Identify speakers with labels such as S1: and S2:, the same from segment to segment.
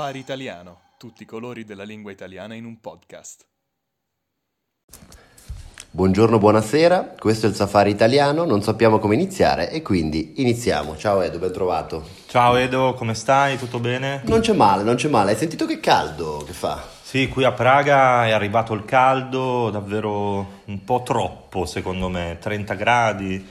S1: Safari Italiano, tutti i colori della lingua italiana in un podcast.
S2: Buongiorno, buonasera, questo è il Safari Italiano, non sappiamo come iniziare e quindi iniziamo. Ciao Edo, ben trovato.
S3: Ciao Edo, come stai? Tutto bene?
S2: Non c'è male, non c'è male. Hai sentito che caldo che fa?
S3: Sì, qui a Praga è arrivato il caldo, davvero un po' troppo secondo me, 30 gradi.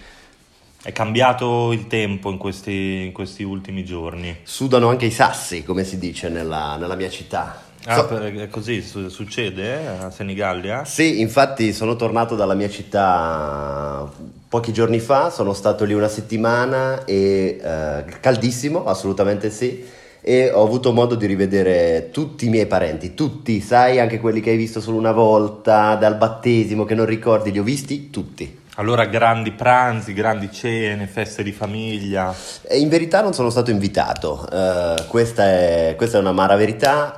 S3: È cambiato il tempo in questi, in questi ultimi giorni.
S2: Sudano anche i sassi, come si dice nella, nella mia città.
S3: Ah,
S2: So-
S3: così su- succede eh, a Senigallia?
S2: Sì, infatti sono tornato dalla mia città pochi giorni fa, sono stato lì una settimana e eh, caldissimo, assolutamente sì, e ho avuto modo di rivedere tutti i miei parenti, tutti, sai, anche quelli che hai visto solo una volta, dal battesimo che non ricordi, li ho visti tutti.
S3: Allora grandi pranzi, grandi cene, feste di famiglia.
S2: In verità non sono stato invitato, eh, questa, è, questa è un'amara verità.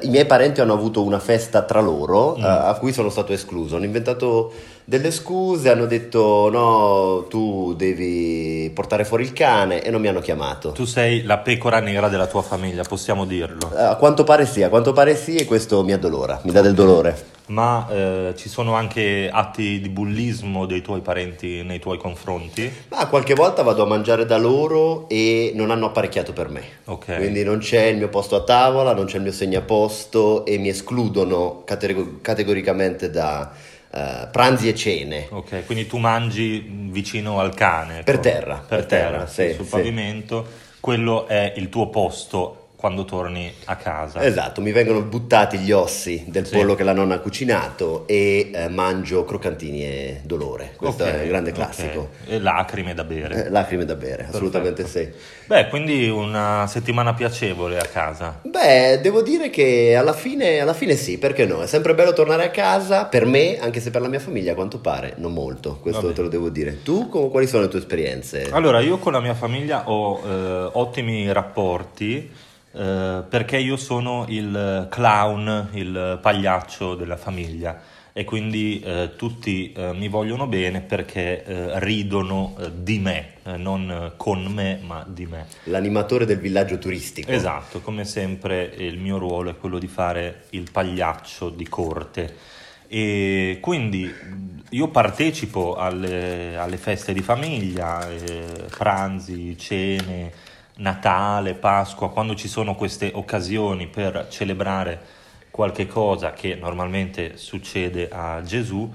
S2: Eh, I miei parenti hanno avuto una festa tra loro
S3: Mm.
S2: eh, a cui sono stato escluso. Hanno inventato delle scuse, hanno detto no, tu devi portare fuori il cane e non mi hanno chiamato.
S3: Tu sei la pecora nera della tua famiglia, possiamo dirlo.
S2: A quanto pare sì, a quanto pare sì e questo mi addolora, mi dà del dolore.
S3: Ma eh, ci sono anche atti di bullismo dei tuoi parenti nei tuoi confronti?
S2: Ma qualche volta vado a mangiare da loro e non hanno apparecchiato per me.
S3: Ok.
S2: Quindi non c'è il mio posto a tavola, non c'è il mio segnaposto e mi escludono catego- categoricamente da eh, pranzi e cene.
S3: Ok, quindi tu mangi vicino al cane.
S2: Per
S3: ecco.
S2: terra,
S3: Per,
S2: per
S3: terra,
S2: terra,
S3: sì,
S2: sì,
S3: sul
S2: sì.
S3: pavimento. Quello è il tuo posto quando torni a casa.
S2: Esatto, mi vengono buttati gli ossi del
S3: Sì.
S2: pollo che la nonna ha cucinato e eh, mangio croccantini e dolore. Questo
S3: Ok,
S2: è il grande classico.
S3: E lacrime da bere.
S2: Eh, lacrime da bere, assolutamente sì.
S3: Beh, quindi una settimana piacevole a casa.
S2: Beh, devo dire che alla fine, alla fine sì, perché no? È sempre bello tornare a casa, per me, anche se per la mia famiglia a quanto pare non molto, questo
S3: Vabbè.
S2: te lo devo dire. Tu com- quali sono le tue esperienze?
S3: Allora, io con la mia famiglia ho eh, ottimi rapporti eh, perché io sono il clown, il pagliaccio della famiglia e quindi eh, tutti eh, mi vogliono bene perché eh, ridono eh, di me, eh, non con me ma di me.
S2: L'animatore del villaggio turistico.
S3: Esatto, come sempre il mio ruolo è quello di fare il pagliaccio di corte e quindi mh, io partecipo alle, alle feste di famiglia, pranzi, cene, Natale, Pasqua, quando ci sono queste occasioni per celebrare qualche cosa che normalmente succede a Gesù,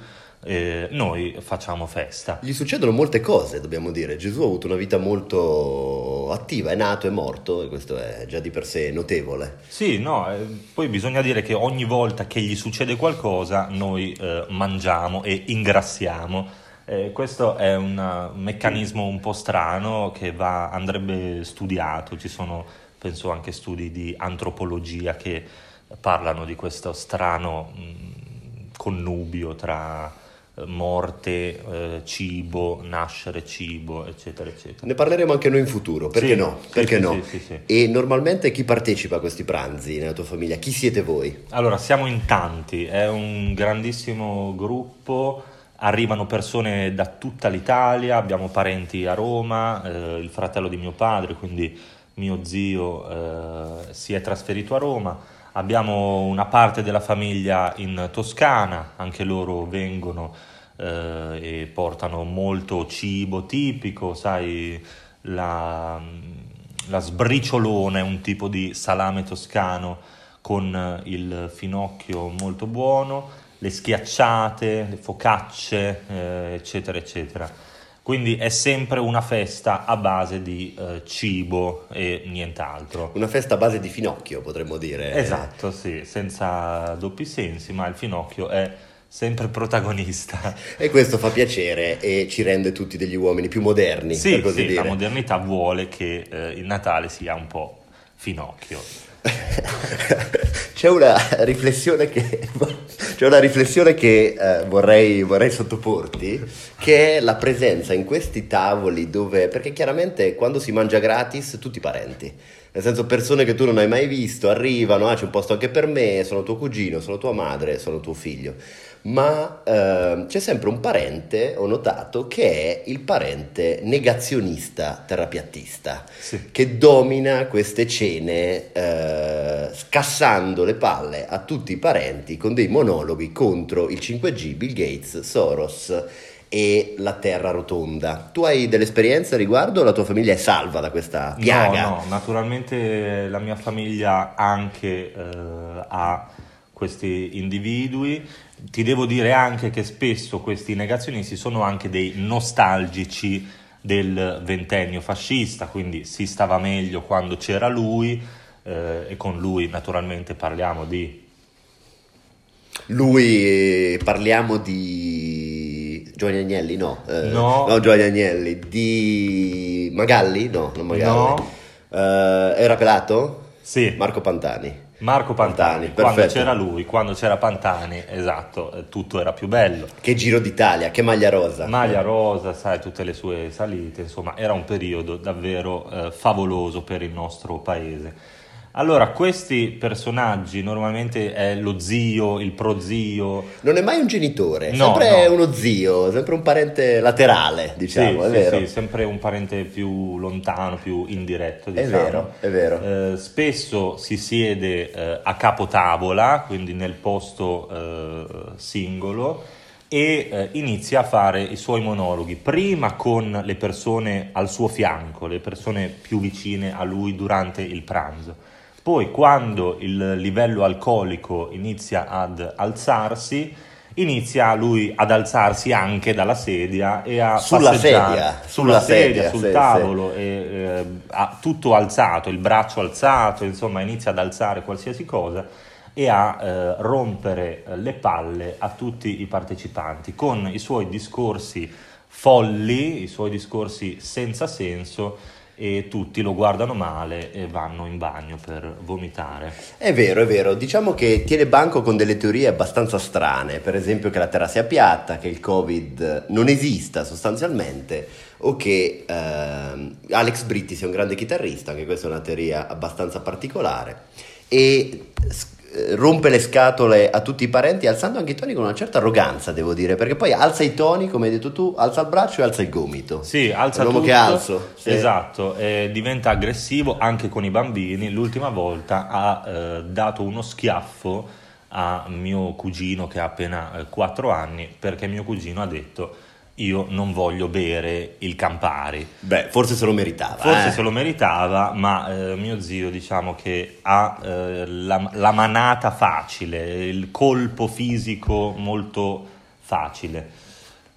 S3: eh, noi facciamo festa.
S2: Gli succedono molte cose, dobbiamo dire. Gesù ha avuto una vita molto attiva, è nato, è morto e questo è già di per sé notevole.
S3: Sì, no, eh, poi bisogna dire che ogni volta che gli succede qualcosa noi eh, mangiamo e ingrassiamo. Eh, questo è un meccanismo un po' strano che va- andrebbe studiato, ci sono penso anche studi di antropologia che parlano di questo strano mh, connubio tra eh, morte, eh, cibo, nascere cibo, eccetera, eccetera.
S2: Ne parleremo anche noi in futuro, perché
S3: Sì,
S2: no? Perché
S3: sì,
S2: no?
S3: sì.
S2: E normalmente chi partecipa a questi pranzi nella tua famiglia? Chi siete voi?
S3: Allora, siamo in tanti, è un grandissimo gruppo, arrivano persone da tutta l'Italia, abbiamo parenti a Roma, eh, il fratello di mio padre, quindi mio zio eh, si è trasferito a Roma, abbiamo una parte della famiglia in Toscana, anche loro vengono eh, e portano molto cibo tipico, sai, la, la sbriciolone è un tipo di salame toscano con il finocchio molto buono, le schiacciate, le focacce, eh, eccetera, eccetera. Quindi è sempre una festa a base di eh, cibo e nient'altro.
S2: Una festa a base di finocchio, potremmo dire.
S3: Esatto, sì, senza doppi sensi, ma il finocchio è sempre protagonista.
S2: E questo fa piacere e ci rende tutti degli uomini più moderni,
S3: Sì,
S2: per così
S3: sì, la
S2: dire.
S3: modernità vuole che eh, il Natale sia un po' finocchio.
S2: C'è una riflessione che, una riflessione che eh, vorrei, vorrei sottoporti, che è la presenza in questi tavoli dove, perché chiaramente quando si mangia gratis tutti parenti, nel senso persone che tu non hai mai visto arrivano, ah c'è un posto anche per me, sono tuo cugino, sono tua madre, sono tuo figlio. Ma eh, c'è sempre un parente, ho notato, che è il parente negazionista terapiattista,
S3: Sì.
S2: che domina queste cene eh, scassando le palle a tutti i parenti con dei monologhi contro il 5G, Bill Gates, Soros e la Terra rotonda. Tu hai delle esperienze a riguardo? La tua famiglia è salva da questa piaga?
S3: No, no, naturalmente la mia famiglia anche eh, ha questi individui. Ti devo dire anche che spesso questi negazionisti sono anche dei nostalgici del ventennio fascista, quindi si stava meglio quando c'era lui eh, e con lui naturalmente parliamo di...
S2: Lui, eh, parliamo di Giovanni Agnelli? No, eh,
S3: No.
S2: Giovanni Agnelli, di Magalli? No, non Magalli.
S3: No.
S2: Eh, era pelato?
S3: Sì,
S2: Marco Pantani.
S3: Marco Pantani,
S2: Pantani,
S3: quando c'era lui, quando c'era Pantani, esatto, eh, tutto era più bello.
S2: Che giro d'Italia, che maglia rosa.
S3: Maglia rosa, sai, tutte le sue salite, insomma, era un periodo davvero eh, favoloso per il nostro paese. Allora, questi personaggi normalmente è lo zio, il prozio,
S2: Non è mai un genitore, è
S3: No,
S2: sempre
S3: no.
S2: uno zio, sempre un parente laterale, diciamo,
S3: sì,
S2: è
S3: sì,
S2: vero.
S3: sì, sempre un parente più lontano, più indiretto,
S2: È
S3: diciamo.
S2: vero, è vero.
S3: Eh, spesso si siede eh, a capotavola, quindi nel posto eh, singolo, e eh, inizia a fare i suoi monologhi, prima con le persone al suo fianco, le persone più vicine a lui durante il pranzo. Poi quando il livello alcolico inizia ad alzarsi, inizia lui ad alzarsi anche dalla sedia e a
S2: Sulla sedia,
S3: sulla
S2: sulla
S3: sedia,
S2: sedia,
S3: sul
S2: sì,
S3: tavolo e eh, tutto alzato, il braccio alzato, insomma inizia ad alzare qualsiasi cosa e a eh, rompere le palle a tutti i partecipanti. Con i suoi discorsi folli, i suoi discorsi senza senso e tutti lo guardano male e vanno in bagno per vomitare.
S2: È vero, è vero. Diciamo che tiene banco con delle teorie abbastanza strane, per esempio che la Terra sia piatta, che il Covid non esista sostanzialmente, o che ehm, Alex Britti sia un grande chitarrista, anche questa è una teoria abbastanza particolare, e rompe le scatole a tutti i parenti alzando anche i toni con una certa arroganza, devo dire, perché poi alza i toni, come hai detto tu, alza il braccio e alza il gomito.
S3: Sì, alza
S2: uomo
S3: tutto.
S2: che alzo. sì.
S3: Esatto, e diventa aggressivo anche con i bambini. L'ultima volta ha eh, dato uno schiaffo a mio cugino che ha appena 4 anni perché mio cugino ha detto io non voglio bere il Campari.
S2: Beh, forse se lo meritava.
S3: Forse
S2: eh.
S3: se lo meritava, ma eh, mio zio diciamo che ha eh, la, la manata facile, il colpo fisico molto facile.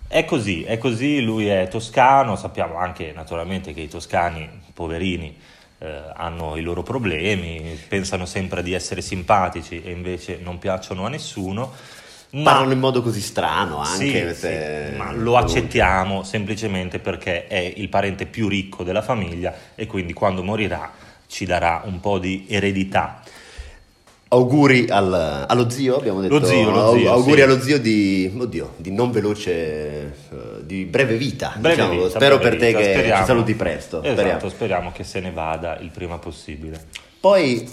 S3: È così, è così, lui è toscano, sappiamo anche naturalmente che i toscani, poverini, eh, hanno i loro problemi, pensano sempre di essere simpatici e invece non piacciono a nessuno. Ma
S2: Parlano in modo così strano
S3: sì,
S2: anche.
S3: sì,
S2: se-
S3: ma lo accettiamo semplicemente perché è il parente più ricco della famiglia e quindi quando morirà ci darà un po' di eredità.
S2: Auguri al- allo zio, abbiamo detto.
S3: Lo zio, lo zio,
S2: auguri
S3: sì.
S2: allo zio di, oddio, di non veloce, eh, di breve vita.
S3: Breve
S2: diciamo.
S3: vita,
S2: Spero
S3: breve
S2: per te
S3: vita,
S2: che
S3: speriamo.
S2: ci saluti presto.
S3: Esatto,
S2: speriamo.
S3: speriamo. che se ne vada il prima possibile.
S2: Poi eh,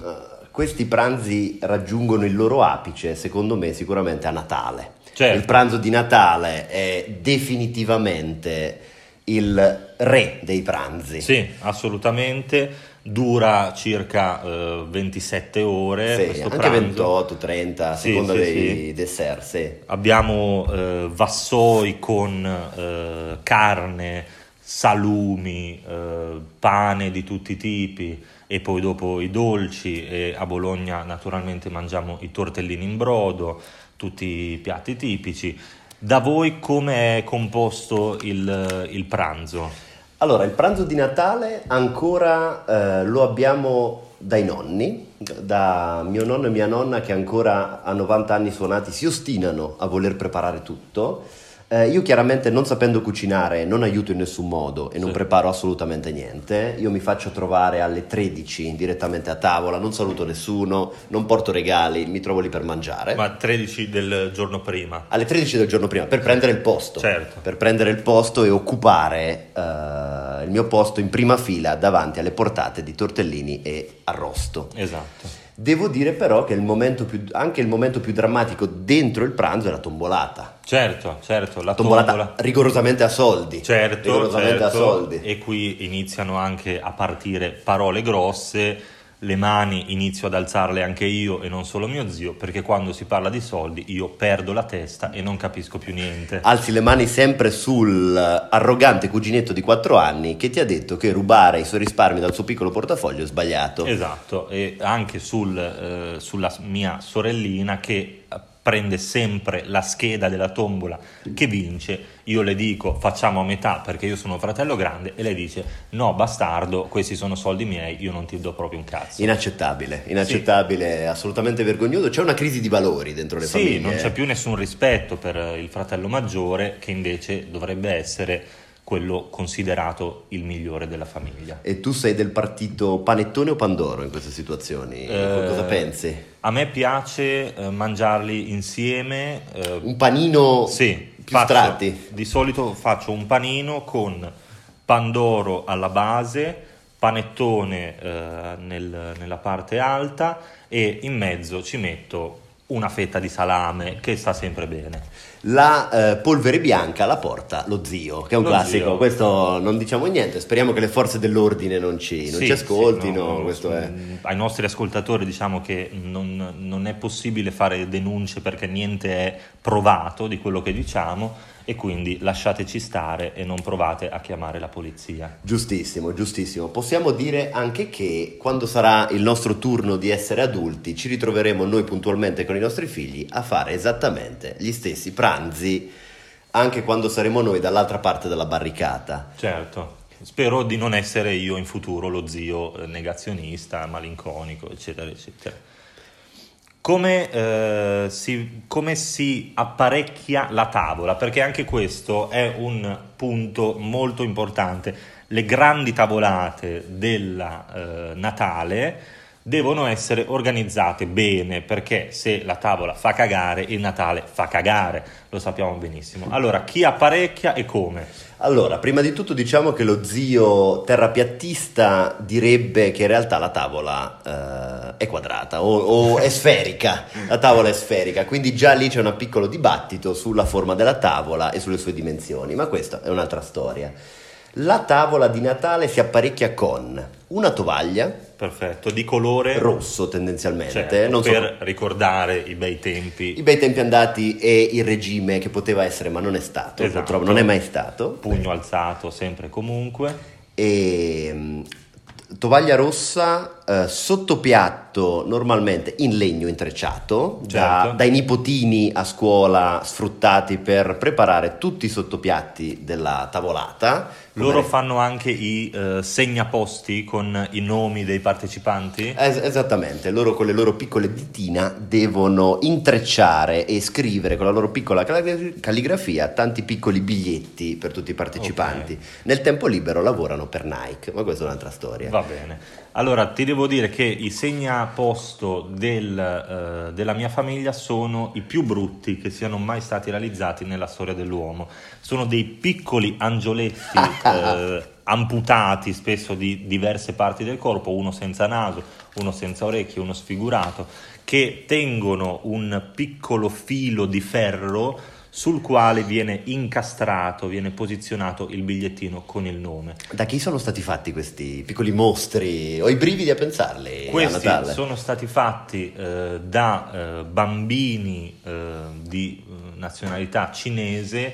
S2: questi pranzi raggiungono il loro apice, secondo me, sicuramente a Natale.
S3: Certo.
S2: Il pranzo di Natale è definitivamente il re dei pranzi.
S3: Sì, assolutamente. Dura circa eh, 27 ore
S2: Sì,
S3: questo
S2: anche
S3: pranzo.
S2: 28, 30, a
S3: Sì,
S2: seconda
S3: sì,
S2: dei
S3: sì.
S2: dessert, sì.
S3: Abbiamo eh, vassoi con eh, carne, salumi, eh, pane di tutti i tipi e poi dopo i dolci e a Bologna naturalmente mangiamo i tortellini in brodo, tutti i piatti tipici. Da voi come è composto il, il pranzo?
S2: Allora, il pranzo di Natale ancora eh, lo abbiamo dai nonni, da mio nonno e mia nonna che ancora a 90 anni suonati si ostinano a voler preparare tutto. Eh, io chiaramente non sapendo cucinare non aiuto in nessun modo e non
S3: Sì.
S2: preparo assolutamente niente. Io mi faccio trovare alle 13 direttamente a tavola, non saluto nessuno, non porto regali, mi trovo lì per mangiare.
S3: Ma 13 del giorno prima.
S2: Alle 13 del giorno prima, per prendere il posto.
S3: Certo.
S2: Per prendere il posto e occupare eh, il mio posto in prima fila davanti alle portate di tortellini e arrosto.
S3: Esatto.
S2: Devo dire però che il momento più, anche il momento più drammatico dentro il pranzo è la tombolata.
S3: Certo, certo, la
S2: Tombolata
S3: tombola.
S2: rigorosamente a soldi.
S3: Certo,
S2: rigorosamente
S3: certo.
S2: a soldi.
S3: E qui iniziano anche a partire parole grosse, le mani inizio ad alzarle anche io e non solo mio zio, perché quando si parla di soldi io perdo la testa e non capisco più niente.
S2: Alzi le mani sempre sul arrogante cuginetto di 4 anni che ti ha detto che rubare i suoi risparmi dal suo piccolo portafoglio è sbagliato.
S3: Esatto, e anche sul, eh, sulla mia sorellina che prende sempre la scheda della tombola che vince, io le dico facciamo a metà perché io sono fratello grande e lei dice no bastardo, questi sono soldi miei, io non ti do proprio un cazzo.
S2: Inaccettabile, inaccettabile, assolutamente vergognoso. C'è una crisi di valori dentro le
S3: Sì,
S2: famiglie.
S3: non c'è più nessun rispetto per il fratello maggiore che invece dovrebbe essere quello considerato il migliore della famiglia.
S2: E tu sei del partito panettone o pandoro in queste situazioni?
S3: Eh,
S2: Cosa pensi?
S3: A me piace eh, mangiarli insieme. eh,
S2: Un panino
S3: sì,
S2: più
S3: faccio-
S2: strati?
S3: Di solito faccio un panino con pandoro alla base, panettone eh, nel- nella parte alta e in mezzo ci metto una fetta di salame che sta sempre bene.
S2: La eh, polvere bianca la porta lo zio, che è un
S3: Lo
S2: classico.
S3: zio.
S2: Questo non diciamo niente. Speriamo che le forze dell'ordine non ci, non
S3: Sì,
S2: ci ascoltino.
S3: sì, no,
S2: è.
S3: mm, Ai nostri ascoltatori diciamo che non, non è possibile fare denunce perché niente è provato di quello che diciamo e quindi lasciateci stare e non provate a chiamare la polizia.
S2: Giustissimo, giustissimo. Possiamo dire anche che quando sarà il nostro turno di essere adulti, ci ritroveremo noi puntualmente con i nostri figli a fare esattamente gli stessi pranzi, anche quando saremo noi dall'altra parte della barricata.
S3: Certo, spero di non essere io in futuro lo zio eh, negazionista, malinconico, eccetera, eccetera. Come, eh, si, come si apparecchia la tavola? Perché anche questo è un punto molto importante. Le grandi tavolate della eh, Natale devono essere organizzate bene perché se la tavola fa cagare, il Natale fa cagare, lo sappiamo benissimo. Allora, chi apparecchia e come?
S2: Allora, prima di tutto diciamo che lo zio terrapiattista direbbe che in realtà la tavola eh, è quadrata o, o è sferica, la tavola è sferica, quindi già lì c'è un piccolo dibattito sulla forma della tavola e sulle sue dimensioni, ma questa è un'altra storia. La tavola di Natale si apparecchia con una tovaglia,
S3: Perfetto, di colore
S2: rosso tendenzialmente,
S3: certo,
S2: non so-
S3: per ricordare i bei tempi,
S2: i bei tempi andati e il regime che poteva essere ma non è stato,
S3: Esatto.
S2: purtroppo non è mai stato.
S3: pugno alzato sempre e comunque.
S2: e tovaglia rossa eh, sottopiatto normalmente in legno intrecciato da-
S3: Certo.
S2: dai nipotini a scuola sfruttati per preparare tutti i sottopiatti della tavolata
S3: Loro
S2: Come-
S3: fanno anche i eh, segnaposti con i nomi dei partecipanti?
S2: Es- esattamente, loro con le loro piccole ditina devono intrecciare e scrivere con la loro piccola calli- calligrafia tanti piccoli biglietti per tutti i partecipanti. Nel tempo libero lavorano per Nike, ma questa è un'altra storia.
S3: Va bene. Allora, ti devo dire che i segnaposto del, eh, della mia famiglia sono i più brutti che siano mai stati realizzati nella storia dell'uomo. Sono dei piccoli angioletti eh, amputati spesso di diverse parti del corpo, uno senza naso, uno senza orecchie, uno sfigurato, che tengono un piccolo filo di ferro sul quale viene incastrato, viene posizionato il bigliettino con il nome.
S2: Da chi sono stati fatti questi piccoli mostri? Ho i brividi a pensarli a
S3: Questi
S2: Natale.
S3: sono stati fatti eh, da eh, bambini eh, di eh, nazionalità cinese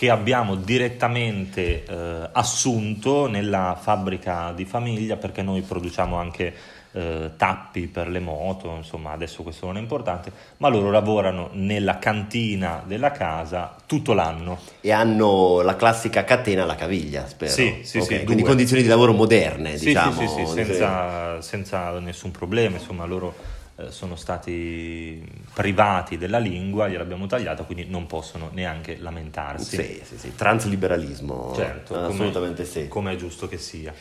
S3: che abbiamo direttamente eh, assunto nella fabbrica di famiglia perché noi produciamo anche eh, tappi per le moto, insomma adesso questo non è importante, ma loro lavorano nella cantina della casa tutto l'anno.
S2: E hanno la classica catena alla caviglia, spero.
S3: Sì, sì,
S2: Ok,
S3: sì,
S2: Quindi
S3: due.
S2: condizioni di lavoro moderne,
S3: Sì,
S2: diciamo.
S3: sì, sì, sì, senza, senza nessun problema, insomma loro sono stati privati della lingua, gliel'abbiamo tagliata, quindi non possono neanche lamentarsi.
S2: Sì, sì, sì, transliberalismo.
S3: Certo, come-
S2: assolutamente sì.
S3: Come è giusto che sia.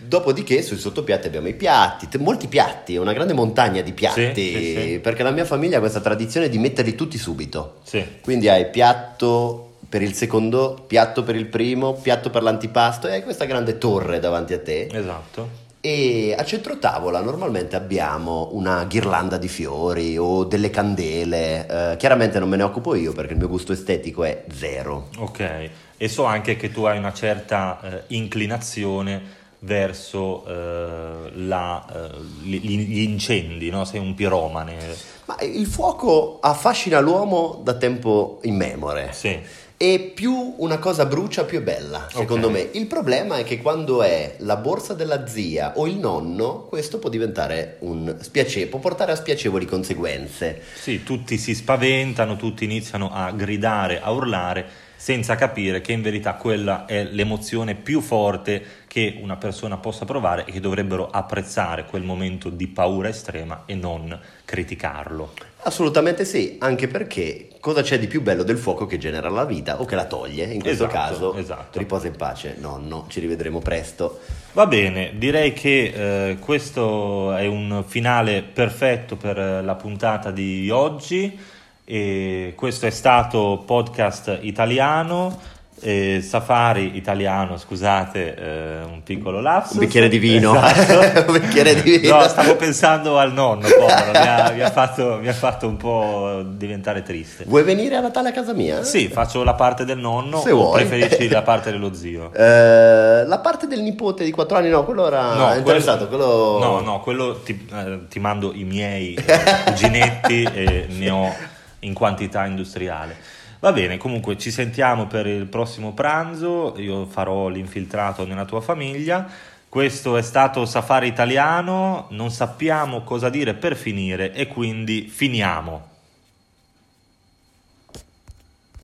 S2: Dopodiché sui sottopiatti abbiamo i piatti, molti piatti, una grande montagna di piatti,
S3: Sì, sì, sì.
S2: perché la mia famiglia ha questa tradizione di metterli tutti subito.
S3: Sì,
S2: Quindi hai piatto per il secondo, piatto per il primo, piatto per l'antipasto e hai questa grande torre davanti a te.
S3: esatto.
S2: E a centro tavola normalmente abbiamo una ghirlanda di fiori o delle candele. Eh, chiaramente non me ne occupo io perché il mio gusto estetico è zero.
S3: Ok, e so anche che tu hai una certa eh, inclinazione verso eh, la, eh, gli, gli incendi, no? sei un piromane.
S2: Ma il fuoco affascina l'uomo da tempo immemore.
S3: Sì.
S2: E più una cosa brucia, più è bella, secondo
S3: Ok.
S2: me. Il problema è che quando è la borsa della zia o il nonno, questo può diventare un spiacevole, può portare a spiacevoli conseguenze.
S3: Sì, tutti si spaventano, tutti iniziano a gridare, a urlare, senza capire che in verità quella è l'emozione più forte che una persona possa provare e che dovrebbero apprezzare quel momento di paura estrema e non criticarlo.
S2: Assolutamente sì, anche perché cosa c'è di più bello del fuoco che genera la vita o che la toglie? In questo
S3: Esatto,
S2: caso,
S3: esatto.
S2: riposa in pace, nonno, ci rivedremo presto.
S3: Va bene, direi che eh, questo è un finale perfetto per eh, la puntata di oggi. E questo è stato podcast italiano, eh, Safari italiano, scusate, eh, un piccolo lapsus.
S2: Un bicchiere di vino.
S3: Esatto.
S2: Un bicchiere di vino.
S3: No, stavo pensando al nonno, povero, mi ha, mi ha fatto, mi ha fatto un po' diventare triste.
S2: Vuoi venire a Natale a casa mia?
S3: Sì, faccio la parte del nonno
S2: Se vuoi.
S3: preferisci la parte dello zio?
S2: Eh, la parte del nipote di 4 anni, no, quello era
S3: No,
S2: interessato. Quello...
S3: No, no, quello ti, eh, ti mando i miei eh, cuginetti e ne ho in quantità industriale. Va bene, comunque ci sentiamo per il prossimo pranzo, io farò l'infiltrato nella tua famiglia. Questo è stato Safari Italiano, non sappiamo cosa dire per finire e quindi finiamo.